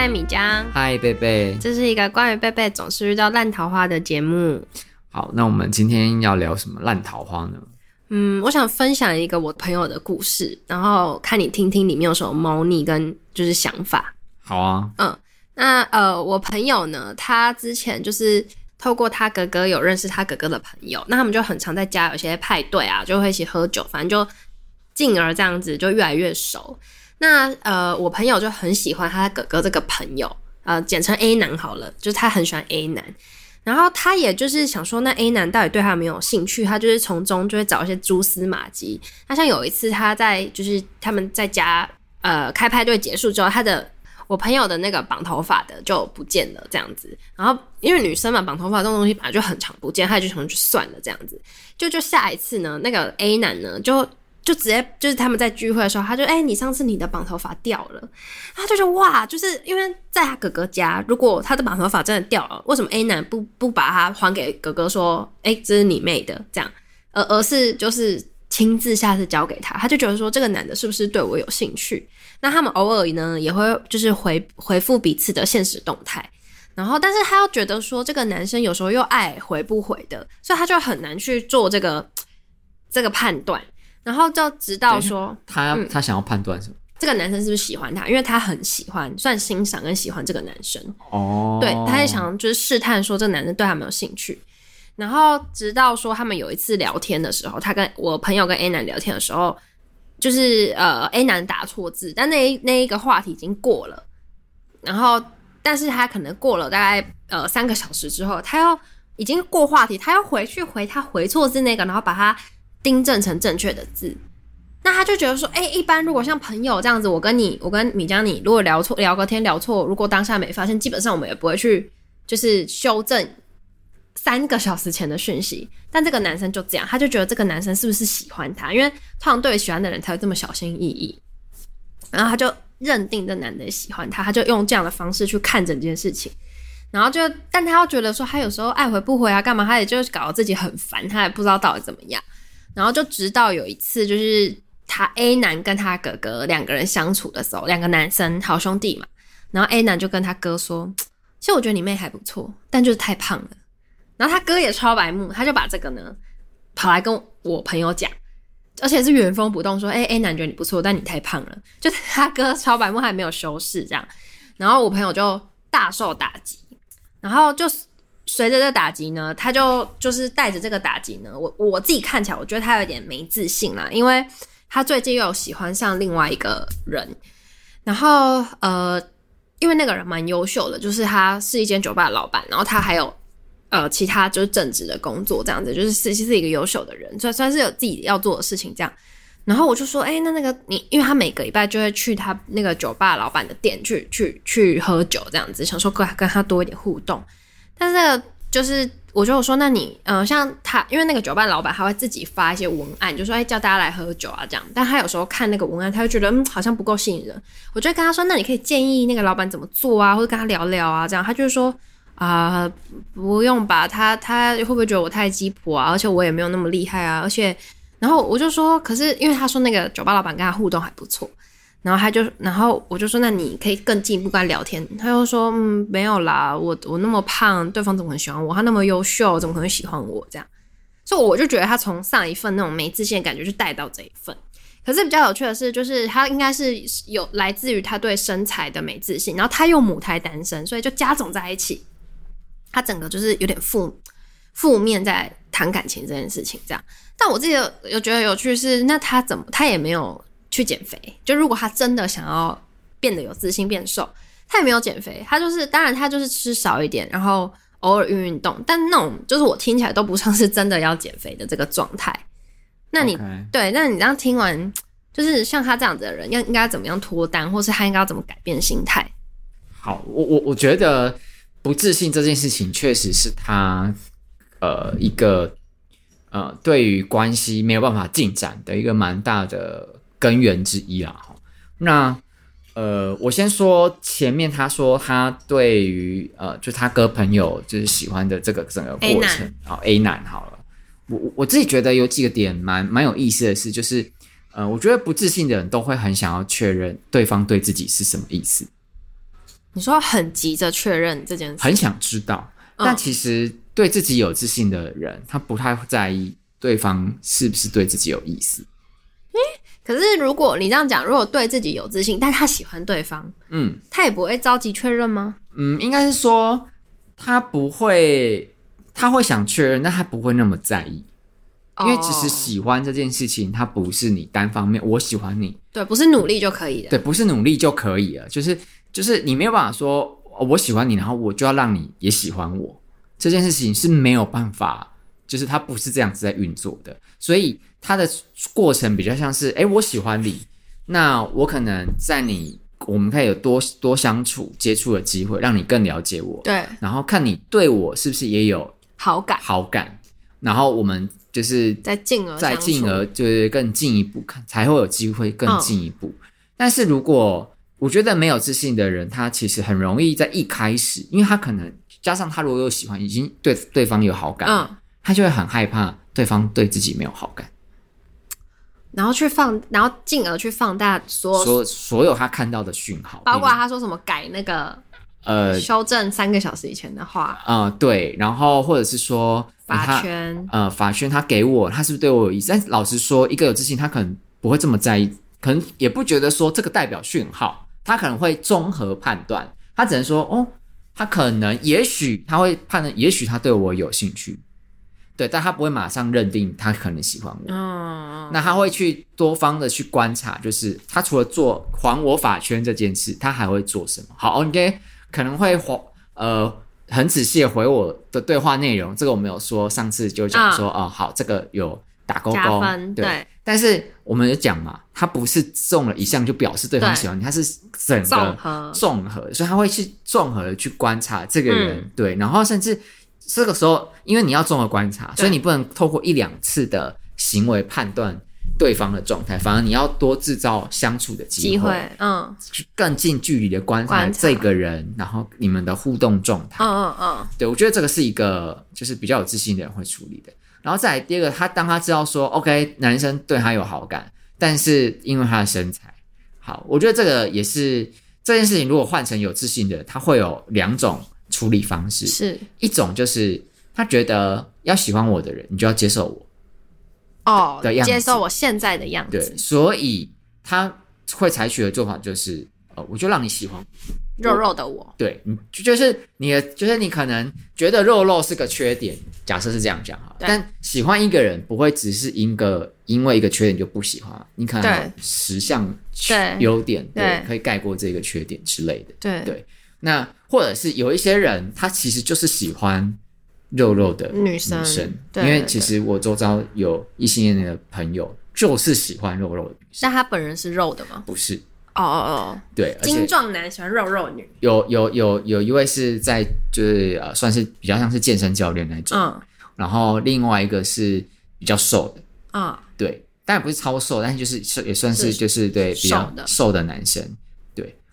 嗨，米江。嗨，贝贝。这是一个关于贝贝总是遇到烂桃花的节目。好，那我们今天要聊什么烂桃花呢？嗯，我想分享一个我朋友的故事，然后看你听听里面有什么猫腻跟就是想法。好啊。嗯，那呃，我朋友呢，他之前就是透过他哥哥有认识他哥哥的朋友，那他们就很常在家有些派对啊，就会一起喝酒，反正就进而这样子就越来越熟。那呃，我朋友就很喜欢他哥哥这个朋友，呃，简称 A 男好了，就是他很喜欢 A 男，然后他也就是想说，那 A 男到底对他有没有兴趣？他就是从中就会找一些蛛丝马迹。那像有一次他在就是他们在家呃开派对结束之后，他的我朋友的那个绑头发的就不见了这样子。然后因为女生嘛，绑头发这种东西本来就很常不见，他就想去算了这样子。就就下一次呢，那个 A 男呢就。就直接就是他们在聚会的时候，他就哎、你上次你的绑头发掉了，他就说哇，就是因为在他哥哥家，如果他的绑头发真的掉了，为什么 A 男不不把它还给哥哥说，哎、这是你妹的这样，而而是就是亲自下次交给他，他就觉得说这个男的是不是对我有兴趣？那他们偶尔呢也会就是回回复彼此的现实动态，然后但是他又觉得说这个男生有时候又爱回不回的，所以他就很难去做这个这个判断。然后就直到说他他想要判断什么、嗯，这个男生是不是喜欢他？因为他很喜欢，算欣赏跟喜欢这个男生哦。对，他也想就是试探说这个男生对他没有兴趣。然后直到说他们有一次聊天的时候，他跟我朋友跟 A 男聊天的时候，就是呃 A 男打错字，但那那一个话题已经过了。然后，但是他可能过了大概呃三个小时之后，他要已经过话题，他要回去回他回错字那个，然后把他。订正成正确的字，那他就觉得说，哎、一般如果像朋友这样子，我跟你，我跟米江你，如果聊错，聊个天聊错，如果当下没发现，基本上我们也不会去就是修正三个小时前的讯息。但这个男生就这样，他就觉得这个男生是不是喜欢他？因为通常对喜欢的人才会这么小心翼翼。然后他就认定这男的喜欢他，他就用这样的方式去看整件事情。然后就，但他又觉得说，他有时候爱回不回啊，干嘛？他也就搞得自己很烦，他也不知道到底怎么样。然后就直到有一次，就是他 A 男跟他哥哥两个人相处的时候，两个男生好兄弟嘛。然后 A 男就跟他哥说：“其实我觉得你妹还不错，但就是太胖了。”然后他哥也超白目，他就把这个呢跑来跟我朋友讲，而且是原封不动说：“哎，A 男觉得你不错，但你太胖了。”就他哥超白目，还没有修饰这样。然后我朋友就大受打击，然后就是。随着这打击呢，他就就是带着这个打击呢，我我自己看起来，我觉得他有点没自信啦，因为他最近又喜欢上另外一个人，然后呃，因为那个人蛮优秀的，就是他是一间酒吧的老板，然后他还有呃其他就是正职的工作，这样子，就是是是一个优秀的人，算算是有自己要做的事情这样。然后我就说，哎、那那个你，因为他每个礼拜就会去他那个酒吧老板的店去去去喝酒，这样子，想说跟跟他多一点互动。但是就是，我就说，那你，呃，像他，因为那个酒吧老板他会自己发一些文案，就说，哎，叫大家来喝酒啊，这样。但他有时候看那个文案，他就觉得，嗯，好像不够吸引人。我就跟他说，那你可以建议那个老板怎么做啊，或者跟他聊聊啊，这样。他就是说，啊、不用吧，他他会不会觉得我太鸡婆啊？而且我也没有那么厉害啊，而且，然后我就说，可是因为他说那个酒吧老板跟他互动还不错。然后他就，然后我就说，那你可以更进一步跟他聊天。他就说，嗯，没有啦，我我那么胖，对方怎么很喜欢我？他那么优秀，怎么可能喜欢我？这样，所以我就觉得他从上一份那种没自信的感觉就带到这一份。可是比较有趣的是，就是他应该是有来自于他对身材的没自信，然后他又母胎单身，所以就加总在一起，他整个就是有点负负面在谈感情这件事情。这样，但我自己有有觉得有趣是，那他怎么他也没有。去减肥，就如果他真的想要变得有自信、变瘦，他也没有减肥，他就是当然他就是吃少一点，然后偶尔运运动，但那种就是我听起来都不像是真的要减肥的这个状态。那你.对，那你这样听完，就是像他这样子的人，要应该怎么样脱单，或是他应该要怎么改变心态？好，我我我觉得不自信这件事情确实是他呃一个呃对于关系没有办法进展的一个蛮大的。根源之一啦，哈，那呃，我先说前面，他说他对于呃，就他哥朋友就是喜欢的这个整个过程，好 A 男好了，我我自己觉得有几个点蛮蛮有意思的是，就是呃，我觉得不自信的人都会很想要确认对方对自己是什么意思，你说很急着确认这件事，很想知道，嗯、但其实对自己有自信的人，他不太在意对方是不是对自己有意思。可是如果你这样讲，如果对自己有自信，但他喜欢对方，嗯，他也不会着急确认吗？嗯，应该是说他不会，他会想确认，但他不会那么在意。因为其实喜欢这件事情，它不是你单方面，我喜欢你，对，不是努力就可以的，对，不是努力就可以了，就是就是你没有办法说，我喜欢你，然后我就要让你也喜欢我，这件事情是没有办法，就是它不是这样子在运作的，所以它的过程比较像是，哎，我喜欢你，那我可能在你，我们可以有多多相处、接触的机会，让你更了解我，对，然后看你对我是不是也有好感，好感，然后我们。就是再进而再进而就是更进一步看，才会有机会更进一步。嗯、但是如果我觉得没有自信的人，他其实很容易在一开始，因为他可能加上他如果有喜欢，已经对对方有好感，嗯，他就会很害怕对方对自己没有好感，然后去放，然后进而去放大所所所有他看到的讯号，包括他说什么改那个呃修正三个小时以前的话，啊、呃，对，然后或者是说。法圈，呃，法圈他给我，他是不是对我有意思？但老实说，一个有自信，他可能不会这么在意，可能也不觉得说这个代表讯号，他可能会综合判断，他只能说，哦，他可能，也许他会判断，也许他对我有兴趣，对，但他不会马上认定他可能喜欢我。嗯，那他会去多方的去观察，就是他除了做还我法圈这件事，他还会做什么？好，OK，可能会还，呃。很仔细的回我的对话内容，这个我没有说，上次就讲说，哦、嗯，好，这个有打勾勾，对，对。但是我们有讲嘛，他不是中了一项就表示对方喜欢你，他是整个综合，综合，所以他会去综合的去观察这个人，嗯、对，然后甚至这个时候，因为你要综合观察，所以你不能透过一两次的行为判断。对方的状态，反而你要多制造相处的机会，机会，嗯，更近距离的观察这个人，然后你们的互动状态，嗯嗯嗯，对，我觉得这个是一个就是比较有自信的人会处理的。然后再来第二个，他当他知道说，OK，男生对他有好感，但是因为他的身材好，我觉得这个也是这件事情。如果换成有自信的，他会有两种处理方式，是一种就是他觉得要喜欢我的人，你就要接受我。哦的样子，接受我现在的样子。对，所以他会采取的做法就是，呃，我就让你喜欢肉肉的我。对，你就是你的，就是你可能觉得肉肉是个缺点，假设是这样讲哈。但喜欢一个人不会只是一个因为一个缺点就不喜欢，你可能有十项优点对，对，可以盖过这个缺点之类的。对对，那或者是有一些人，他其实就是喜欢。肉肉的女生，女生对因为其实我周遭有异性恋的朋友，就是喜欢肉肉的女生。那他本人是肉的吗？不是。哦哦哦，对，精壮男喜欢肉肉女。有有有有一位是在就是呃，算是比较像是健身教练那种。嗯。然后另外一个是比较瘦的。嗯。对，当然不是超瘦，但是就是也算是就是对比较瘦的男生。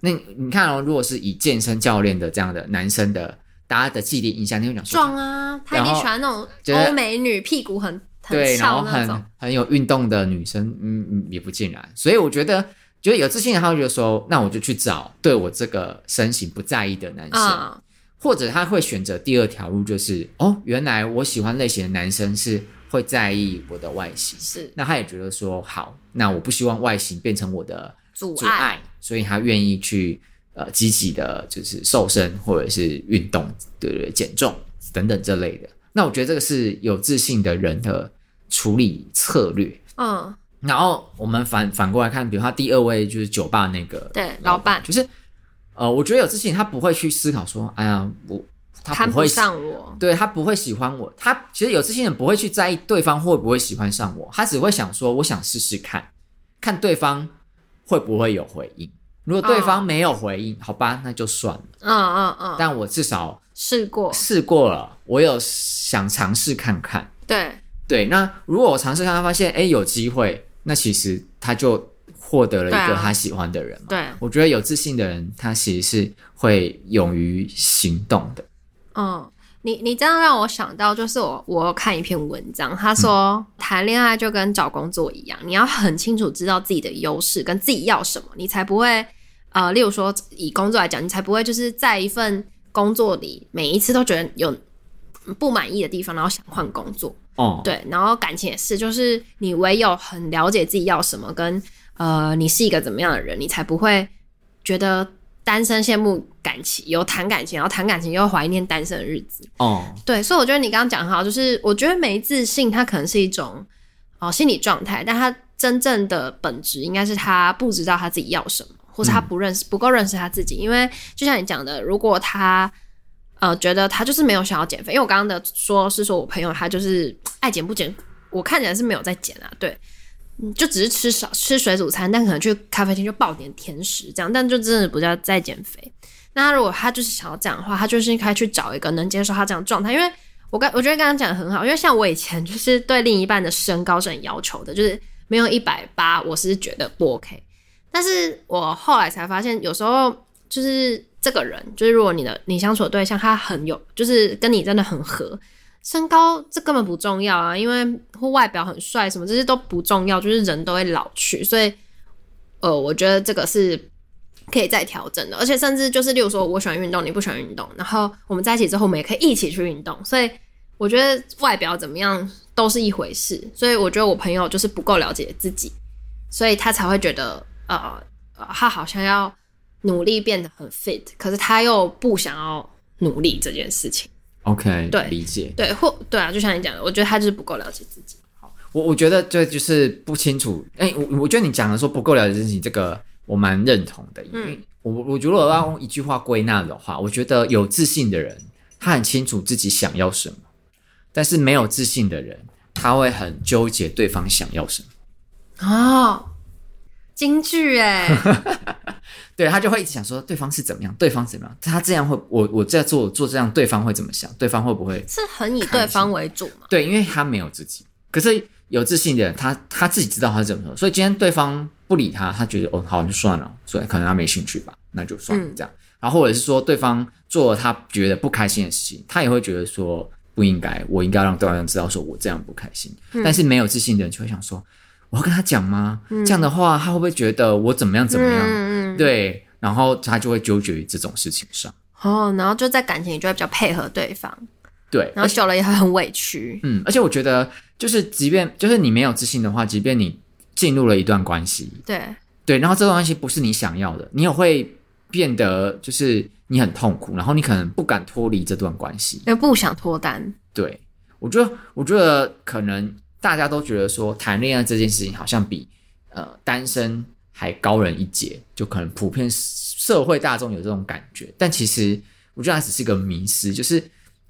对。那你看哦，如果是以健身教练的这样的男生的。大家的既定印象，你会讲壮啊，他一定喜欢那种欧美女，屁股很很对，然后很很有运动的女生，嗯嗯，也不尽然。所以我觉得，觉得有自信的他会觉得说，那我就去找对我这个身形不在意的男生，嗯、或者他会选择第二条路，就是哦，原来我喜欢类型的男生是会在意我的外形，是，那他也觉得说好，那我不希望外形变成我的阻碍，阻碍，所以他愿意去。呃，积极的就是瘦身或者是运动，对对，减重等等这类的。那我觉得这个是有自信的人的处理策略。嗯，然后我们反反过来看，比如他第二位就是酒吧那个对老板，就是呃，我觉得有自信，他不会去思考说，哎呀，我他不会上我，对他不会喜欢我。他其实有自信的人不会去在意对方会不会喜欢上我，他只会想说，我想试试看看对方会不会有回应。如果对方没有回应，好吧，那就算了。嗯嗯嗯。但我至少试过，试过了，我有想尝试看看。对对，那如果我尝试看看，发现哎有机会，那其实他就获得了一个他喜欢的人嘛。对，我觉得有自信的人，他其实是会勇于行动的。嗯。你你这样让我想到，就是我我看一篇文章，他说谈恋爱就跟找工作一样，你要很清楚知道自己的优势跟自己要什么，你才不会呃，例如说以工作来讲，你才不会就是在一份工作里每一次都觉得有不满意的地方，然后想换工作。哦，对，然后感情也是，就是你唯有很了解自己要什么，跟呃，你是一个怎么样的人，你才不会觉得单身羡慕感情，有谈感情，然后谈感情又怀念单身的日子。哦，对，所以我觉得你刚刚讲很好，就是我觉得没自信，它可能是一种哦、呃、心理状态，但他真正的本质应该是他不知道他自己要什么，或是他不认识、嗯、不够认识他自己。因为就像你讲的，如果他呃觉得他就是没有想要减肥，因为我刚刚的说是说我朋友他就是。爱减不减，我看起来是没有在减啊，对，就只是吃少吃水煮餐，但可能去咖啡厅就爆点甜食这样，但就真的不叫在减肥。那如果他就是想要这样的话，他就是应该去找一个能接受他这样状态。因为我刚我觉得刚刚讲的很好，因为像我以前就是对另一半的身高是很要求的，就是没有一百八，我是觉得不 OK。但是我后来才发现，有时候就是这个人，就是如果你的你相处的对象他很有，就是跟你真的很合。身高这根本不重要啊，因为或外表很帅什么这些都不重要，就是人都会老去，所以呃，我觉得这个是可以再调整的，而且甚至就是，例如说我喜欢运动，你不喜欢运动，然后我们在一起之后，我们也可以一起去运动，所以我觉得外表怎么样都是一回事，所以我觉得我朋友就是不够了解自己，所以他才会觉得呃，他好像要努力变得很 fit，可是他又不想要努力这件事情。OK，对，理解，对，或对啊，就像你讲的，我觉得他就是不够了解自己。好，我我觉得这就是不清楚。哎、欸，我我觉得你讲的说不够了解自己，这个我蛮认同的。因为我我觉得我要用一句话归纳的话，我觉得有自信的人，他很清楚自己想要什么；但是没有自信的人，他会很纠结对方想要什么。哦，京剧哎。对，他就会一直想说对方是怎么样，对方怎么样，他这样会，我我在做做这样，对方会怎么想？对方会不会是很以对方为主吗？对，因为他没有自己，可是有自信的人，他他自己知道他是怎么说，所以今天对方不理他，他觉得哦，好，就算了，所以可能他没兴趣吧，那就算了、嗯、这样。然后或者是说对方做了他觉得不开心的事情，他也会觉得说不应该，我应该让对方知道说我这样不开心。嗯、但是没有自信的人就会想说，我要跟他讲吗？嗯、这样的话他会不会觉得我怎么样怎么样？嗯对，然后他就会纠结于这种事情上。哦，然后就在感情里就会比较配合对方。对，然后久了也会很委屈。嗯，而且我觉得，就是即便就是你没有自信的话，即便你进入了一段关系，对对，然后这段关系不是你想要的，你也会变得就是你很痛苦，然后你可能不敢脱离这段关系，也不想脱单。对，我觉得，我觉得可能大家都觉得说谈恋爱这件事情好像比呃单身。还高人一截，就可能普遍社会大众有这种感觉，但其实我觉得它只是一个迷失，就是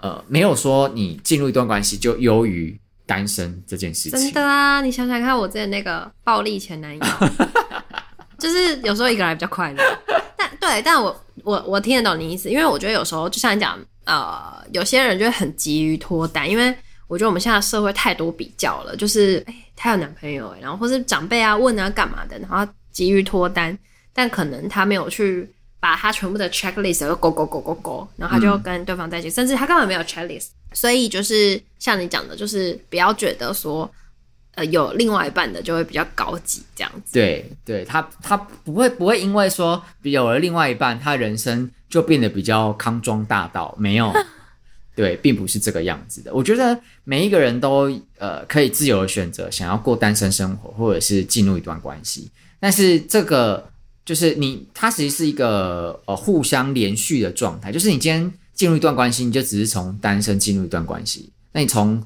呃，没有说你进入一段关系就优于单身这件事情。真的啊，你想想看，我之前那个暴力前男友，就是有时候一个人还比较快乐。但对，但我我我听得懂你意思，因为我觉得有时候就像你讲，呃，有些人就会很急于脱单，因为我觉得我们现在社会太多比较了，就是哎，他有男朋友，然后或是长辈啊问啊干嘛的，然后。急于脱单，但可能他没有去把他全部的 checklist 都勾勾勾勾勾，然后他就跟对方在一起，嗯、甚至他根本没有 checklist。所以就是像你讲的，就是不要觉得说，呃，有另外一半的就会比较高级这样子。对，对他他不会不会因为说有了另外一半，他人生就变得比较康庄大道，没有，对，并不是这个样子的。我觉得每一个人都呃可以自由的选择，想要过单身生活，或者是进入一段关系。但是这个就是你，它其实是一个呃互相连续的状态。就是你今天进入一段关系，你就只是从单身进入一段关系。那你从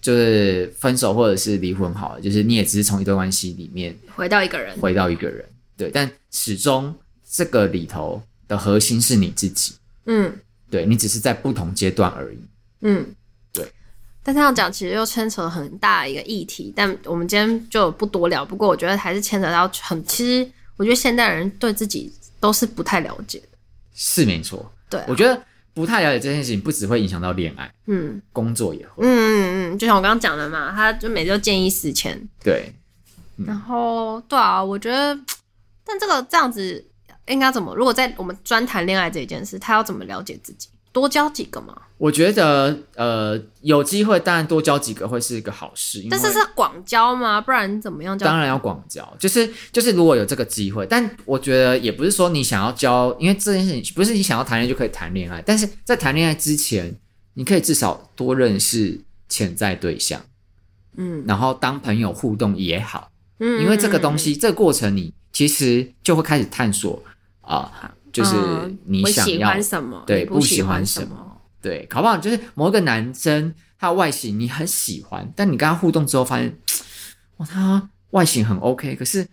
就是分手或者是离婚好了，就是你也只是从一段关系里面回到一个人，回到一个人。对，但始终这个里头的核心是你自己。嗯，对，你只是在不同阶段而已。嗯。对但这样讲其实又牵扯很大一个议题，但我们今天就不多聊。不过我觉得还是牵扯到很，其实我觉得现代人对自己都是不太了解的。是没错，对啊，我觉得不太了解这件事情，不只会影响到恋爱，嗯，工作也会，嗯嗯嗯，就像我刚刚讲的嘛，他就每周见异思迁，对，嗯，然后对啊，我觉得，但这个这样子应该怎么？如果在我们专谈恋爱这件事，他要怎么了解自己？多交几个嘛？我觉得呃，有机会当然多交几个会是一个好事。但是是广交吗？不然怎么样交？当然要广交，就是就是如果有这个机会，但我觉得也不是说你想要交，因为这件事情不是你想要谈恋爱就可以谈恋爱。但是在谈恋爱之前，你可以至少多认识潜在对象，嗯，然后当朋友互动也好，嗯，因为这个东西这个过程你其实就会开始探索啊、呃，就是你想要、嗯、喜欢什么，对，不喜欢什么。对，搞不好就是某一个男生，他的外形你很喜欢，但你跟他互动之后发现，哇，他外形很 OK，可是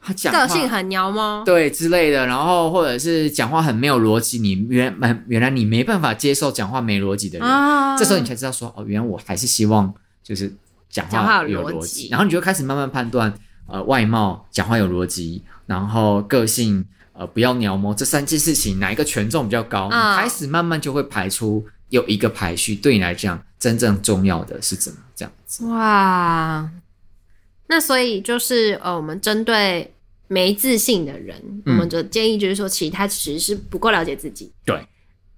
他讲话个性很娘吗？对之类的，然后或者是讲话很没有逻辑，你原原原来你没办法接受讲话没逻辑的人，啊，这时候你才知道说，哦，原来我还是希望就是讲话有逻辑，然后你就开始慢慢判断，呃，外貌、讲话有逻辑，然后个性。呃，不要鸟摸这三件事情，哪一个权重比较高？你开始慢慢就会排出有一个排序，对你来讲真正重要的是怎么这样子？哇，那所以就是呃，我们针对没自信的人，嗯、我们的建议就是说，其实他其实是不够了解自己。对，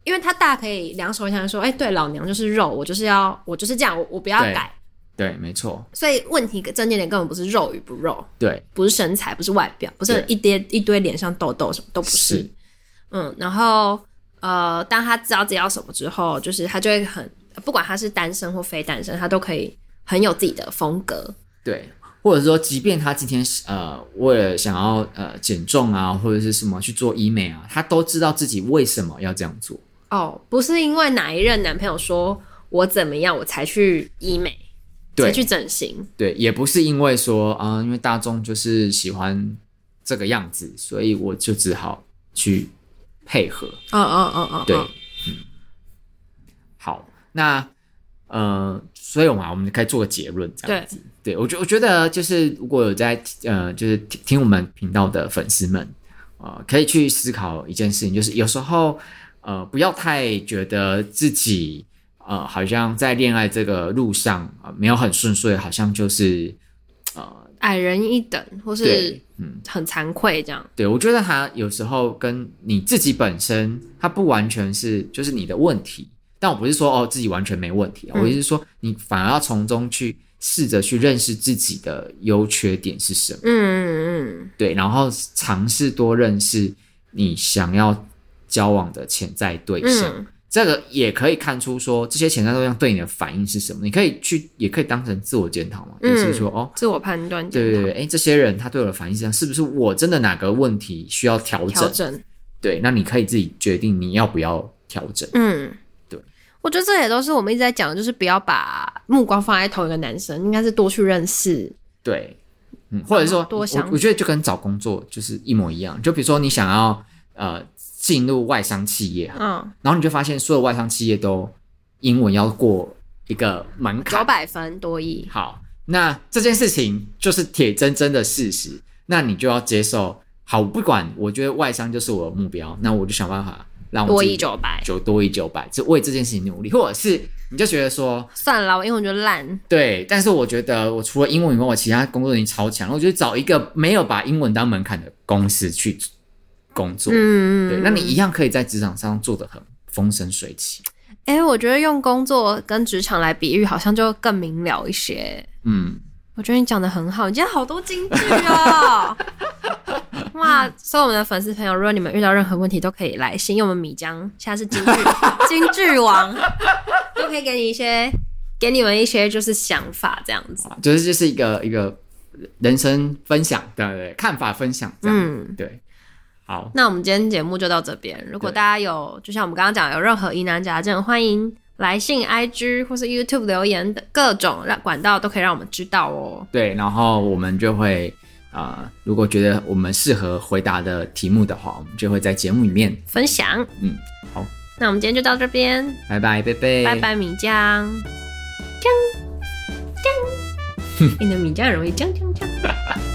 因为他大可以两手一摊说，哎、欸，对，老娘就是肉，我就是要，我就是这样，我我不要改。对，没错。所以问题症结点根本不是肉与不肉，对，不是身材，不是外表，不是一堆一堆脸上痘痘什么都不是，是。嗯，然后呃，当他知道自己要什么之后，就是他就会很，不管他是单身或非单身，他都可以很有自己的风格。对，或者说，即便他今天呃为了想要呃减重啊，或者是什么去做医美啊，他都知道自己为什么要这样做。哦，不是因为哪一任男朋友说我怎么样，我才去医美。对，去整形，对，也不是因为说啊、呃，因为大众就是喜欢这个样子，所以我就只好去配合。嗯嗯嗯嗯，对，嗯。好，那呃，所以嘛，我们可以做个结论，这样子。对，对我觉我觉得就是如果有在呃，就是听听我们频道的粉丝们，呃，可以去思考一件事情，就是有时候呃，不要太觉得自己。呃，好像在恋爱这个路上啊、呃，没有很顺遂，好像就是呃矮人一等，或是嗯很惭愧这样。对，我觉得他有时候跟你自己本身，他不完全是就是你的问题，但我不是说哦自己完全没问题，嗯、我是说你反而要从中去试着去认识自己的优缺点是什么。嗯嗯嗯，对，然后尝试多认识你想要交往的潜在对象。嗯这个也可以看出说，这些潜在对象对你的反应是什么？你可以去，也可以当成自我检讨嘛，就、嗯、是说哦，自我判断。对对对，哎，这些人他对我的反应是这样，是不是我真的哪个问题需要调整？调整。对，那你可以自己决定你要不要调整。嗯，对。我觉得这也都是我们一直在讲的，就是不要把目光放在同一个男生，应该是多去认识。对，嗯，或者说多想我，我觉得就跟找工作就是一模一样。就比如说你想要呃。进入外商企业，嗯，然后你就发现所有外商企业都英文要过一个门槛，九百分多亿。好，那这件事情就是铁铮铮的事实，那你就要接受。好，不管，我觉得外商就是我的目标，那我就想办法让我多一九百，就多一九百，就为这件事情努力。或者是你就觉得说，算了，我英文就烂。对，但是我觉得我除了英文以外，我其他工作能力超强，我觉得找一个没有把英文当门槛的公司去。工作，嗯，对，那你一样可以在职场上做的很风生水起。哎、欸，我觉得用工作跟职场来比喻，好像就更明了一些。嗯，我觉得你讲的很好，你今天好多金句哦。哇，所以我们的粉丝朋友，如果你们遇到任何问题，都可以来信，因为我们米江现在是金句 金句王，都可以给你一些，给你们一些就是想法这样子。就是就是一个一个人生分享，对对对，看法分享这样，嗯，对。好，那我们今天节目就到这边。如果大家有，就像我们刚刚讲，有任何疑难杂症，欢迎来信、IG 或是 YouTube 留言的各种让管道都可以让我们知道哦。对，然后我们就会啊、呃，如果觉得我们适合回答的题目的话，我们就会在节目里面分享。嗯，好，那我们今天就到这边，拜拜，拜拜，拜拜，米浆，浆浆，你的 米浆很容易浆浆浆。